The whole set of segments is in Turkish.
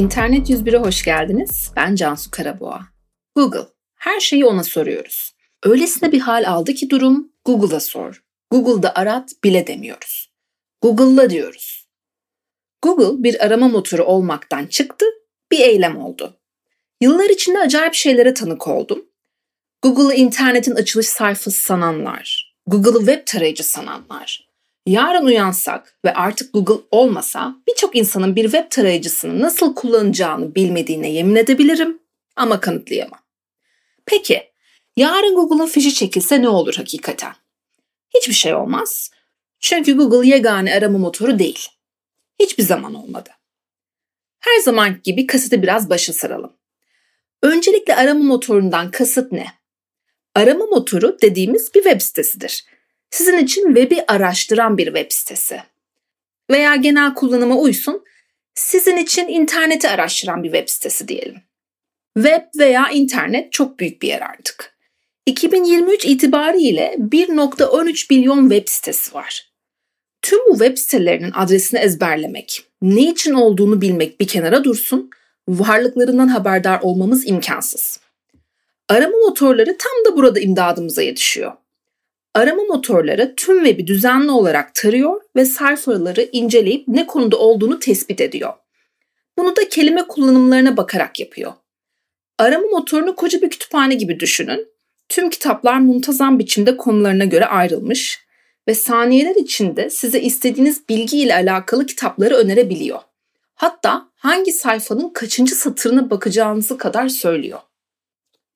İnternet 101'e hoş geldiniz. Ben Cansu Karaboğa. Google. Her şeyi ona soruyoruz. Öylesine bir hal aldı ki durum Google'a sor. Google'da arat bile demiyoruz. Google'la diyoruz. Google bir arama motoru olmaktan çıktı, bir eylem oldu. Yıllar içinde acayip şeylere tanık oldum. Google'ı internetin açılış sayfası sananlar, Google'ı web tarayıcı sananlar, Yarın uyansak ve artık Google olmasa birçok insanın bir web tarayıcısını nasıl kullanacağını bilmediğine yemin edebilirim ama kanıtlayamam. Peki, yarın Google'un fişi çekilse ne olur hakikaten? Hiçbir şey olmaz. Çünkü Google yegane arama motoru değil. Hiçbir zaman olmadı. Her zaman gibi kaseti biraz başa saralım. Öncelikle arama motorundan kasıt ne? Arama motoru dediğimiz bir web sitesidir sizin için web'i araştıran bir web sitesi. Veya genel kullanıma uysun, sizin için interneti araştıran bir web sitesi diyelim. Web veya internet çok büyük bir yer artık. 2023 itibariyle 1.13 milyon web sitesi var. Tüm bu web sitelerinin adresini ezberlemek, ne için olduğunu bilmek bir kenara dursun, varlıklarından haberdar olmamız imkansız. Arama motorları tam da burada imdadımıza yetişiyor. Arama motorları tüm web'i düzenli olarak tarıyor ve sayfaları inceleyip ne konuda olduğunu tespit ediyor. Bunu da kelime kullanımlarına bakarak yapıyor. Arama motorunu koca bir kütüphane gibi düşünün. Tüm kitaplar muntazam biçimde konularına göre ayrılmış ve saniyeler içinde size istediğiniz bilgi ile alakalı kitapları önerebiliyor. Hatta hangi sayfanın kaçıncı satırına bakacağınızı kadar söylüyor.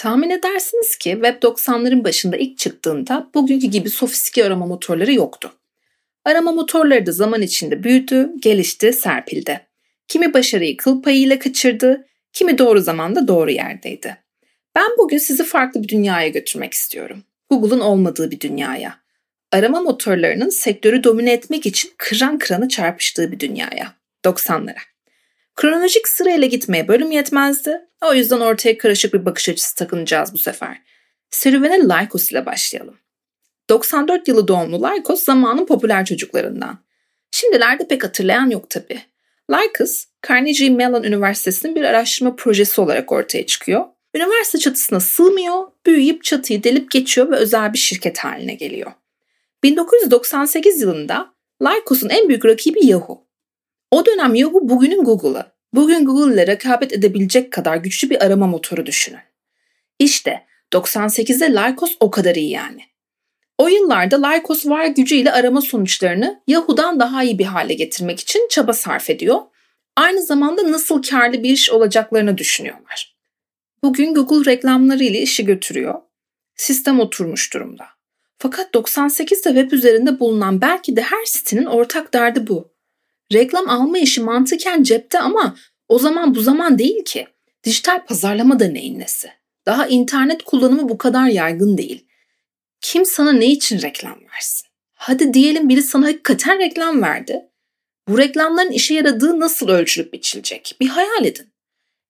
Tahmin edersiniz ki Web 90'ların başında ilk çıktığında bugünkü gibi sofistike arama motorları yoktu. Arama motorları da zaman içinde büyüdü, gelişti, serpildi. Kimi başarıyı kıl payıyla kaçırdı, kimi doğru zamanda doğru yerdeydi. Ben bugün sizi farklı bir dünyaya götürmek istiyorum. Google'un olmadığı bir dünyaya. Arama motorlarının sektörü domine etmek için kıran kıranı çarpıştığı bir dünyaya. 90'lara. Kronolojik sırayla gitmeye bölüm yetmezdi. O yüzden ortaya karışık bir bakış açısı takınacağız bu sefer. Serüvene Lycos ile başlayalım. 94 yılı doğumlu Lycos zamanın popüler çocuklarından. Şimdilerde pek hatırlayan yok tabi. Lycos, Carnegie Mellon Üniversitesi'nin bir araştırma projesi olarak ortaya çıkıyor. Üniversite çatısına sığmıyor, büyüyüp çatıyı delip geçiyor ve özel bir şirket haline geliyor. 1998 yılında Lycos'un en büyük rakibi Yahoo. O dönem Yahoo bugünün Google'ı. Bugün Google ile rekabet edebilecek kadar güçlü bir arama motoru düşünün. İşte 98'de Lycos o kadar iyi yani. O yıllarda Lycos var gücüyle arama sonuçlarını Yahoo'dan daha iyi bir hale getirmek için çaba sarf ediyor. Aynı zamanda nasıl karlı bir iş olacaklarını düşünüyorlar. Bugün Google reklamları ile işi götürüyor. Sistem oturmuş durumda. Fakat 98'de web üzerinde bulunan belki de her sitenin ortak derdi bu. Reklam alma işi mantıken cepte ama o zaman bu zaman değil ki. Dijital pazarlama da neyin nesi? Daha internet kullanımı bu kadar yaygın değil. Kim sana ne için reklam versin? Hadi diyelim biri sana hakikaten reklam verdi. Bu reklamların işe yaradığı nasıl ölçülüp biçilecek? Bir hayal edin.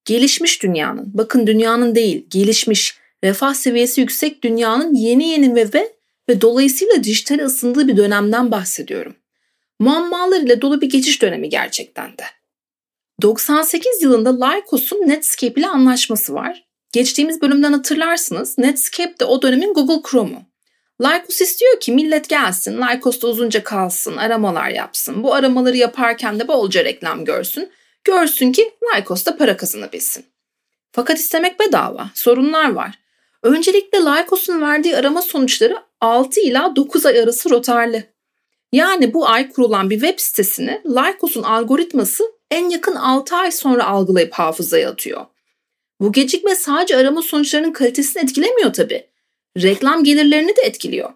Gelişmiş dünyanın, bakın dünyanın değil, gelişmiş, refah seviyesi yüksek dünyanın yeni yeni ve ve, ve dolayısıyla dijitale ısındığı bir dönemden bahsediyorum muammalar ile dolu bir geçiş dönemi gerçekten de. 98 yılında Lycos'un Netscape ile anlaşması var. Geçtiğimiz bölümden hatırlarsınız Netscape de o dönemin Google Chrome'u. Lycos istiyor ki millet gelsin, Lycos'ta uzunca kalsın, aramalar yapsın. Bu aramaları yaparken de bolca reklam görsün. Görsün ki Lycos'ta para kazanabilsin. Fakat istemek bedava, sorunlar var. Öncelikle Lycos'un verdiği arama sonuçları 6 ila 9 ay arası rotarlı. Yani bu ay kurulan bir web sitesini Lycos'un algoritması en yakın 6 ay sonra algılayıp hafızaya atıyor. Bu gecikme sadece arama sonuçlarının kalitesini etkilemiyor tabi. Reklam gelirlerini de etkiliyor.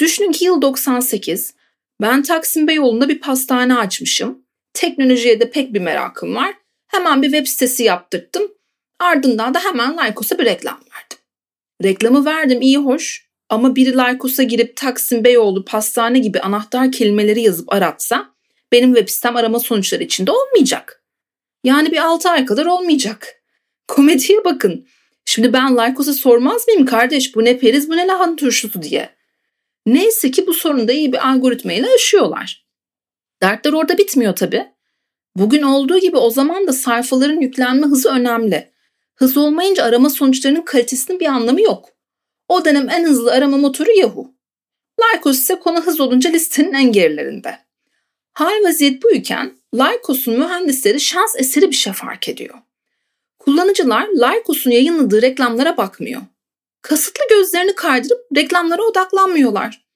Düşünün ki yıl 98, ben Taksim Beyoğlu'nda bir pastane açmışım. Teknolojiye de pek bir merakım var. Hemen bir web sitesi yaptırttım. Ardından da hemen Lycos'a bir reklam verdim. Reklamı verdim iyi hoş ama biri Lycos'a girip Taksim Beyoğlu pastane gibi anahtar kelimeleri yazıp aratsa benim web sitem arama sonuçları içinde olmayacak. Yani bir 6 ay kadar olmayacak. Komediye bakın. Şimdi ben Lycos'a sormaz mıyım kardeş bu ne periz bu ne lahan turşusu diye. Neyse ki bu sorunu da iyi bir algoritma ile aşıyorlar. Dertler orada bitmiyor tabi. Bugün olduğu gibi o zaman da sayfaların yüklenme hızı önemli. Hız olmayınca arama sonuçlarının kalitesinin bir anlamı yok. O dönem en hızlı arama motoru Yahoo. Lycos ise konu hız olunca listenin en gerilerinde. Hal vaziyet buyken Lycos'un mühendisleri şans eseri bir şey fark ediyor. Kullanıcılar Lycos'un yayınladığı reklamlara bakmıyor. Kasıtlı gözlerini kaydırıp reklamlara odaklanmıyorlar.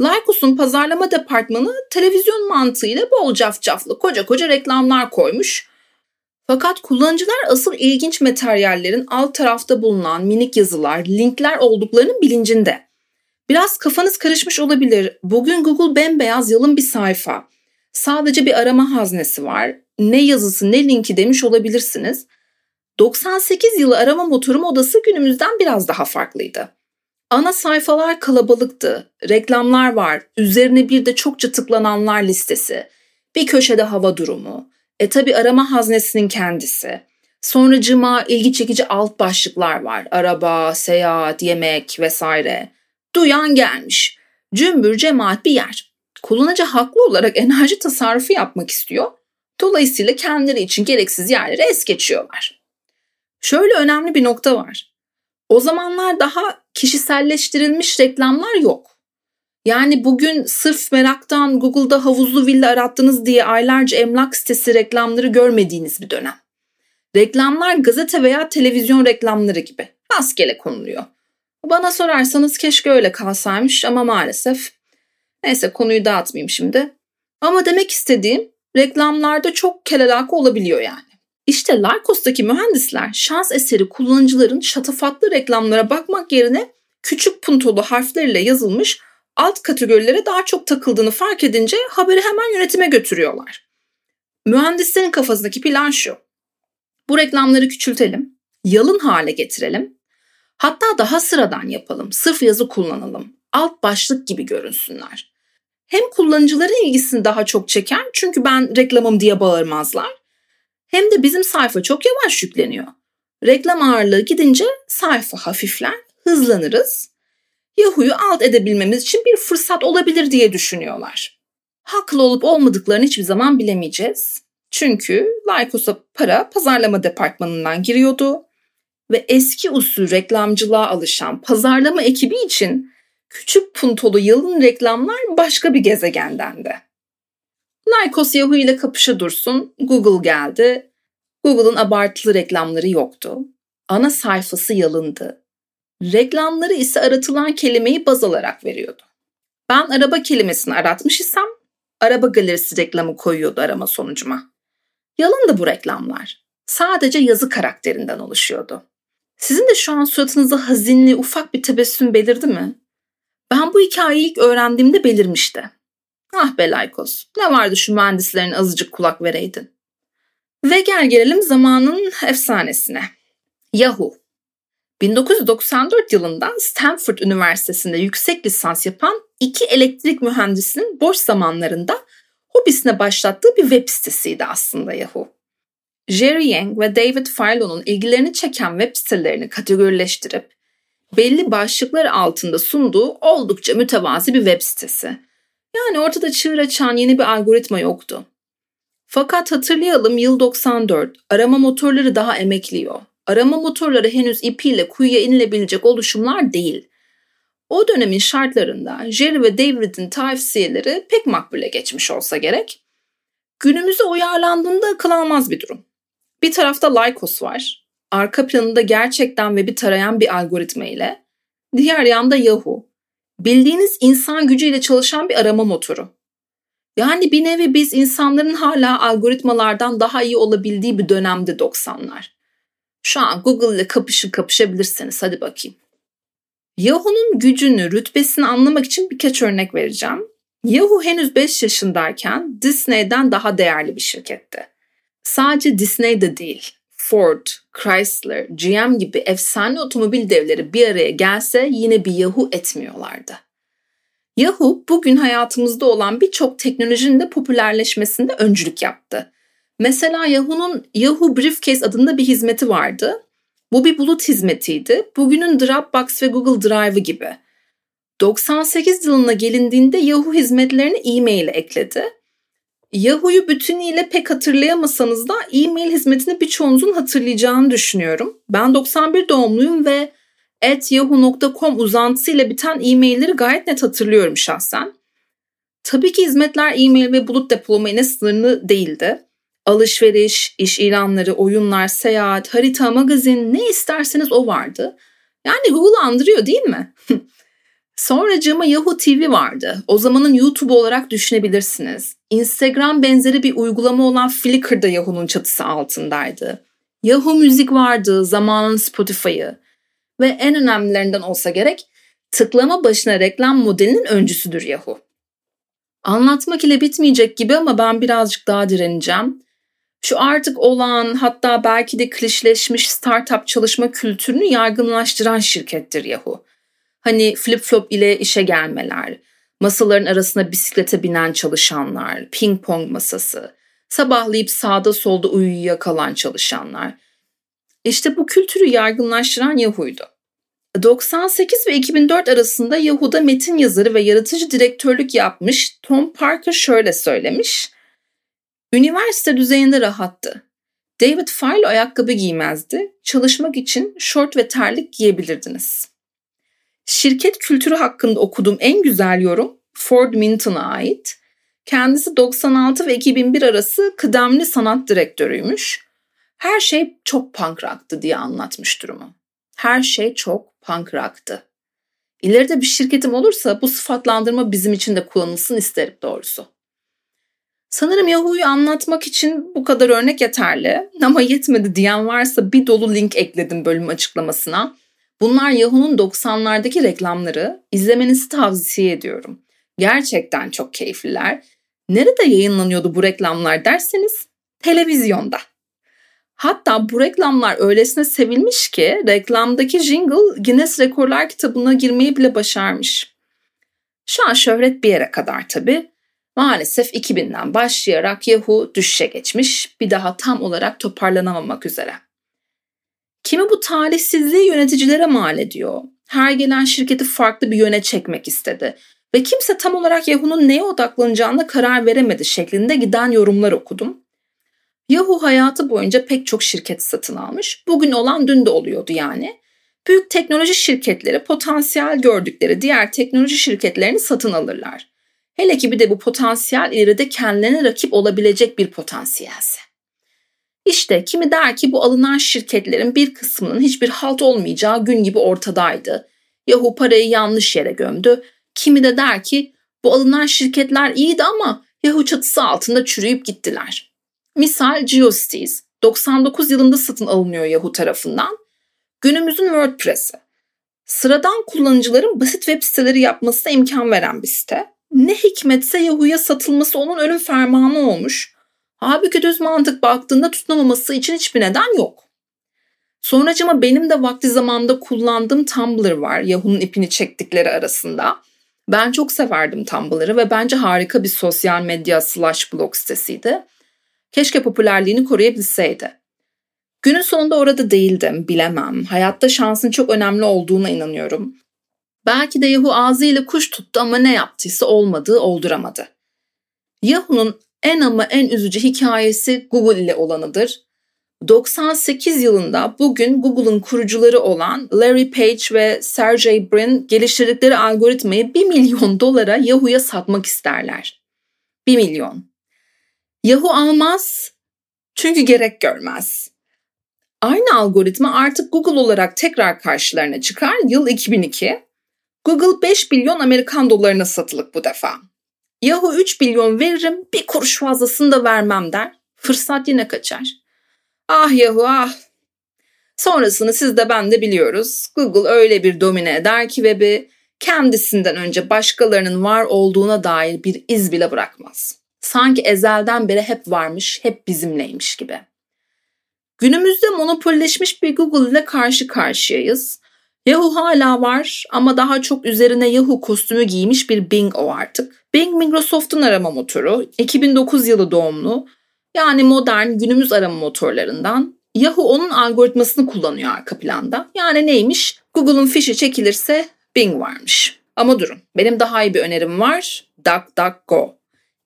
Lycos'un pazarlama departmanı televizyon mantığıyla bol cafcaflı koca koca reklamlar koymuş. Fakat kullanıcılar asıl ilginç materyallerin alt tarafta bulunan minik yazılar, linkler olduklarının bilincinde. Biraz kafanız karışmış olabilir. Bugün Google bembeyaz yalın bir sayfa. Sadece bir arama haznesi var. Ne yazısı ne linki demiş olabilirsiniz. 98 yılı arama motoru modası günümüzden biraz daha farklıydı. Ana sayfalar kalabalıktı. Reklamlar var. Üzerine bir de çokça tıklananlar listesi. Bir köşede hava durumu. E tabi arama haznesinin kendisi. Sonra cıma ilgi çekici alt başlıklar var. Araba, seyahat, yemek vesaire. Duyan gelmiş. Cümbür cemaat bir yer. Kullanıcı haklı olarak enerji tasarrufu yapmak istiyor. Dolayısıyla kendileri için gereksiz yerleri es geçiyorlar. Şöyle önemli bir nokta var. O zamanlar daha kişiselleştirilmiş reklamlar yok. Yani bugün sırf meraktan Google'da havuzlu villa arattınız diye aylarca emlak sitesi reklamları görmediğiniz bir dönem. Reklamlar gazete veya televizyon reklamları gibi rastgele konuluyor. Bana sorarsanız keşke öyle kalsaymış ama maalesef. Neyse konuyu dağıtmayayım şimdi. Ama demek istediğim reklamlarda çok kelelaka olabiliyor yani. İşte Lycos'taki mühendisler şans eseri kullanıcıların şatafatlı reklamlara bakmak yerine küçük puntolu harflerle yazılmış alt kategorilere daha çok takıldığını fark edince haberi hemen yönetime götürüyorlar. Mühendislerin kafasındaki plan şu. Bu reklamları küçültelim, yalın hale getirelim. Hatta daha sıradan yapalım, sırf yazı kullanalım. Alt başlık gibi görünsünler. Hem kullanıcıların ilgisini daha çok çeker çünkü ben reklamım diye bağırmazlar. Hem de bizim sayfa çok yavaş yükleniyor. Reklam ağırlığı gidince sayfa hafifler, hızlanırız. Yahoo'yu alt edebilmemiz için bir fırsat olabilir diye düşünüyorlar. Haklı olup olmadıklarını hiçbir zaman bilemeyeceğiz. Çünkü Lycos'a para pazarlama departmanından giriyordu ve eski usul reklamcılığa alışan pazarlama ekibi için küçük puntolu yalın reklamlar başka bir gezegendendi. Lycos Yahoo ile kapışa dursun, Google geldi. Google'ın abartılı reklamları yoktu. Ana sayfası yalındı. Reklamları ise aratılan kelimeyi baz alarak veriyordu. Ben araba kelimesini aratmış isem araba galerisi reklamı koyuyordu arama sonucuma. Yalındı bu reklamlar. Sadece yazı karakterinden oluşuyordu. Sizin de şu an suratınızda hazinli ufak bir tebessüm belirdi mi? Ben bu hikayeyi ilk öğrendiğimde belirmişti. Ah be Laykos, ne vardı şu mühendislerin azıcık kulak vereydin. Ve gel gelelim zamanın efsanesine. Yahoo. 1994 yılında Stanford Üniversitesi'nde yüksek lisans yapan iki elektrik mühendisinin boş zamanlarında hobisine başlattığı bir web sitesiydi aslında Yahoo. Jerry Yang ve David Filo'nun ilgilerini çeken web sitelerini kategorileştirip belli başlıklar altında sunduğu oldukça mütevazi bir web sitesi. Yani ortada çığır açan yeni bir algoritma yoktu. Fakat hatırlayalım yıl 94, arama motorları daha emekliyor arama motorları henüz ipiyle kuyuya inilebilecek oluşumlar değil. O dönemin şartlarında Jerry ve David'in tavsiyeleri pek makbule geçmiş olsa gerek. Günümüze uyarlandığında akıl almaz bir durum. Bir tarafta Lycos var. Arka planında gerçekten ve bir tarayan bir algoritma ile. Diğer yanda Yahoo. Bildiğiniz insan gücüyle çalışan bir arama motoru. Yani bir nevi biz insanların hala algoritmalardan daha iyi olabildiği bir dönemde 90'lar. Şu an Google ile kapışın kapışabilirsiniz. Hadi bakayım. Yahoo'nun gücünü, rütbesini anlamak için birkaç örnek vereceğim. Yahoo henüz 5 yaşındayken Disney'den daha değerli bir şirketti. Sadece Disney'de değil, Ford, Chrysler, GM gibi efsane otomobil devleri bir araya gelse yine bir Yahoo etmiyorlardı. Yahoo bugün hayatımızda olan birçok teknolojinin de popülerleşmesinde öncülük yaptı. Mesela Yahoo'nun Yahoo Briefcase adında bir hizmeti vardı. Bu bir bulut hizmetiydi. Bugünün Dropbox ve Google Drive'ı gibi. 98 yılına gelindiğinde Yahoo hizmetlerini e-mail'e ekledi. Yahoo'yu bütünüyle pek hatırlayamasanız da e-mail hizmetini birçoğunuzun hatırlayacağını düşünüyorum. Ben 91 doğumluyum ve yahoo.com uzantısıyla biten e-mailleri gayet net hatırlıyorum şahsen. Tabii ki hizmetler e-mail ve bulut depolamayla sınırlı değildi. Alışveriş, iş ilanları, oyunlar, seyahat, harita, magazin ne isterseniz o vardı. Yani Google andırıyor değil mi? Sonracığıma Yahoo TV vardı. O zamanın YouTube olarak düşünebilirsiniz. Instagram benzeri bir uygulama olan Flickr da Yahoo'nun çatısı altındaydı. Yahoo Müzik vardı, zamanın Spotify'ı. Ve en önemlilerinden olsa gerek tıklama başına reklam modelinin öncüsüdür Yahoo. Anlatmak ile bitmeyecek gibi ama ben birazcık daha direneceğim. Şu artık olan hatta belki de klişleşmiş startup çalışma kültürünü yaygınlaştıran şirkettir Yahoo. Hani flip flop ile işe gelmeler, masaların arasına bisiklete binen çalışanlar, ping pong masası, sabahlayıp sağda solda uyuyakalan çalışanlar. İşte bu kültürü yaygınlaştıran Yahoo'ydu. 98 ve 2004 arasında Yahoo'da metin yazarı ve yaratıcı direktörlük yapmış Tom Parker şöyle söylemiş. Üniversite düzeyinde rahattı. David File ayakkabı giymezdi. Çalışmak için şort ve terlik giyebilirdiniz. Şirket kültürü hakkında okuduğum en güzel yorum Ford Minton'a ait. Kendisi 96 ve 2001 arası kıdemli sanat direktörüymüş. Her şey çok punk rock'tı diye anlatmış durumu. Her şey çok punk rock'tı. İleride bir şirketim olursa bu sıfatlandırma bizim için de kullanılsın isterim doğrusu. Sanırım Yahoo'yu anlatmak için bu kadar örnek yeterli ama yetmedi diyen varsa bir dolu link ekledim bölüm açıklamasına. Bunlar Yahoo'nun 90'lardaki reklamları. İzlemenizi tavsiye ediyorum. Gerçekten çok keyifliler. Nerede yayınlanıyordu bu reklamlar derseniz televizyonda. Hatta bu reklamlar öylesine sevilmiş ki reklamdaki jingle Guinness Rekorlar kitabına girmeyi bile başarmış. Şu an şöhret bir yere kadar tabii. Maalesef 2000'den başlayarak Yahoo düşüşe geçmiş, bir daha tam olarak toparlanamamak üzere. Kimi bu talihsizliği yöneticilere mal ediyor. Her gelen şirketi farklı bir yöne çekmek istedi ve kimse tam olarak Yahoo'nun neye odaklanacağına karar veremedi şeklinde giden yorumlar okudum. Yahoo hayatı boyunca pek çok şirket satın almış. Bugün olan dün de oluyordu yani. Büyük teknoloji şirketleri potansiyel gördükleri diğer teknoloji şirketlerini satın alırlar. Hele ki bir de bu potansiyel ileride kendilerine rakip olabilecek bir potansiyelse. İşte kimi der ki bu alınan şirketlerin bir kısmının hiçbir halt olmayacağı gün gibi ortadaydı. Yahoo parayı yanlış yere gömdü. Kimi de der ki bu alınan şirketler iyiydi ama Yahoo çatısı altında çürüyüp gittiler. Misal GeoCities 99 yılında satın alınıyor Yahoo tarafından. Günümüzün WordPress'i. Sıradan kullanıcıların basit web siteleri yapmasına imkan veren bir site. Ne hikmetse Yahoo'ya satılması onun ölüm fermanı olmuş. Halbuki düz mantık baktığında tutunamaması için hiçbir neden yok. Sonracıma benim de vakti zamanda kullandığım Tumblr var Yahoo'nun ipini çektikleri arasında. Ben çok severdim Tumblr'ı ve bence harika bir sosyal medya slash blog sitesiydi. Keşke popülerliğini koruyabilseydi. Günün sonunda orada değildim, bilemem. Hayatta şansın çok önemli olduğuna inanıyorum. Belki de Yahoo ağzıyla kuş tuttu ama ne yaptıysa olmadığı olduramadı. Yahoo'nun en ama en üzücü hikayesi Google ile olanıdır. 98 yılında bugün Google'ın kurucuları olan Larry Page ve Sergey Brin geliştirdikleri algoritmayı 1 milyon dolara Yahoo'ya satmak isterler. 1 milyon. Yahoo almaz çünkü gerek görmez. Aynı algoritma artık Google olarak tekrar karşılarına çıkar yıl 2002. Google 5 milyon Amerikan dolarına satılık bu defa. Yahoo 3 milyon veririm bir kuruş fazlasını da vermem der. Fırsat yine kaçar. Ah Yahoo ah. Sonrasını siz de ben de biliyoruz. Google öyle bir domine eder ki web'i kendisinden önce başkalarının var olduğuna dair bir iz bile bırakmaz. Sanki ezelden beri hep varmış, hep bizimleymiş gibi. Günümüzde monopolleşmiş bir Google ile karşı karşıyayız. Yahoo hala var ama daha çok üzerine Yahoo kostümü giymiş bir Bing o artık. Bing Microsoft'un arama motoru, 2009 yılı doğumlu. Yani modern günümüz arama motorlarından. Yahoo onun algoritmasını kullanıyor arka planda. Yani neymiş? Google'un fişi çekilirse Bing varmış. Ama durun, benim daha iyi bir önerim var. DuckDuckGo.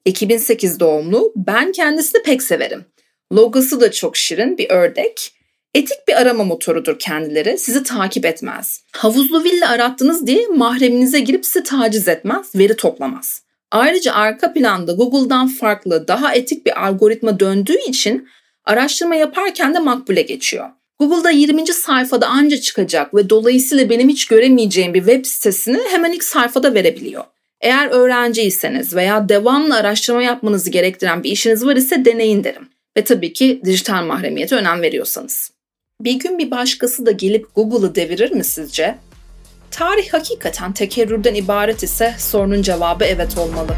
2008 doğumlu, ben kendisini pek severim. Logosu da çok şirin bir ördek. Etik bir arama motorudur kendileri. Sizi takip etmez. Havuzlu villa arattınız diye mahreminize girip sizi taciz etmez, veri toplamaz. Ayrıca arka planda Google'dan farklı, daha etik bir algoritma döndüğü için araştırma yaparken de makbule geçiyor. Google'da 20. sayfada anca çıkacak ve dolayısıyla benim hiç göremeyeceğim bir web sitesini hemen ilk sayfada verebiliyor. Eğer öğrenciyseniz veya devamlı araştırma yapmanızı gerektiren bir işiniz var ise deneyin derim. Ve tabii ki dijital mahremiyete önem veriyorsanız. Bir gün bir başkası da gelip Google'ı devirir mi sizce? Tarih hakikaten tekerrürden ibaret ise sorunun cevabı evet olmalı.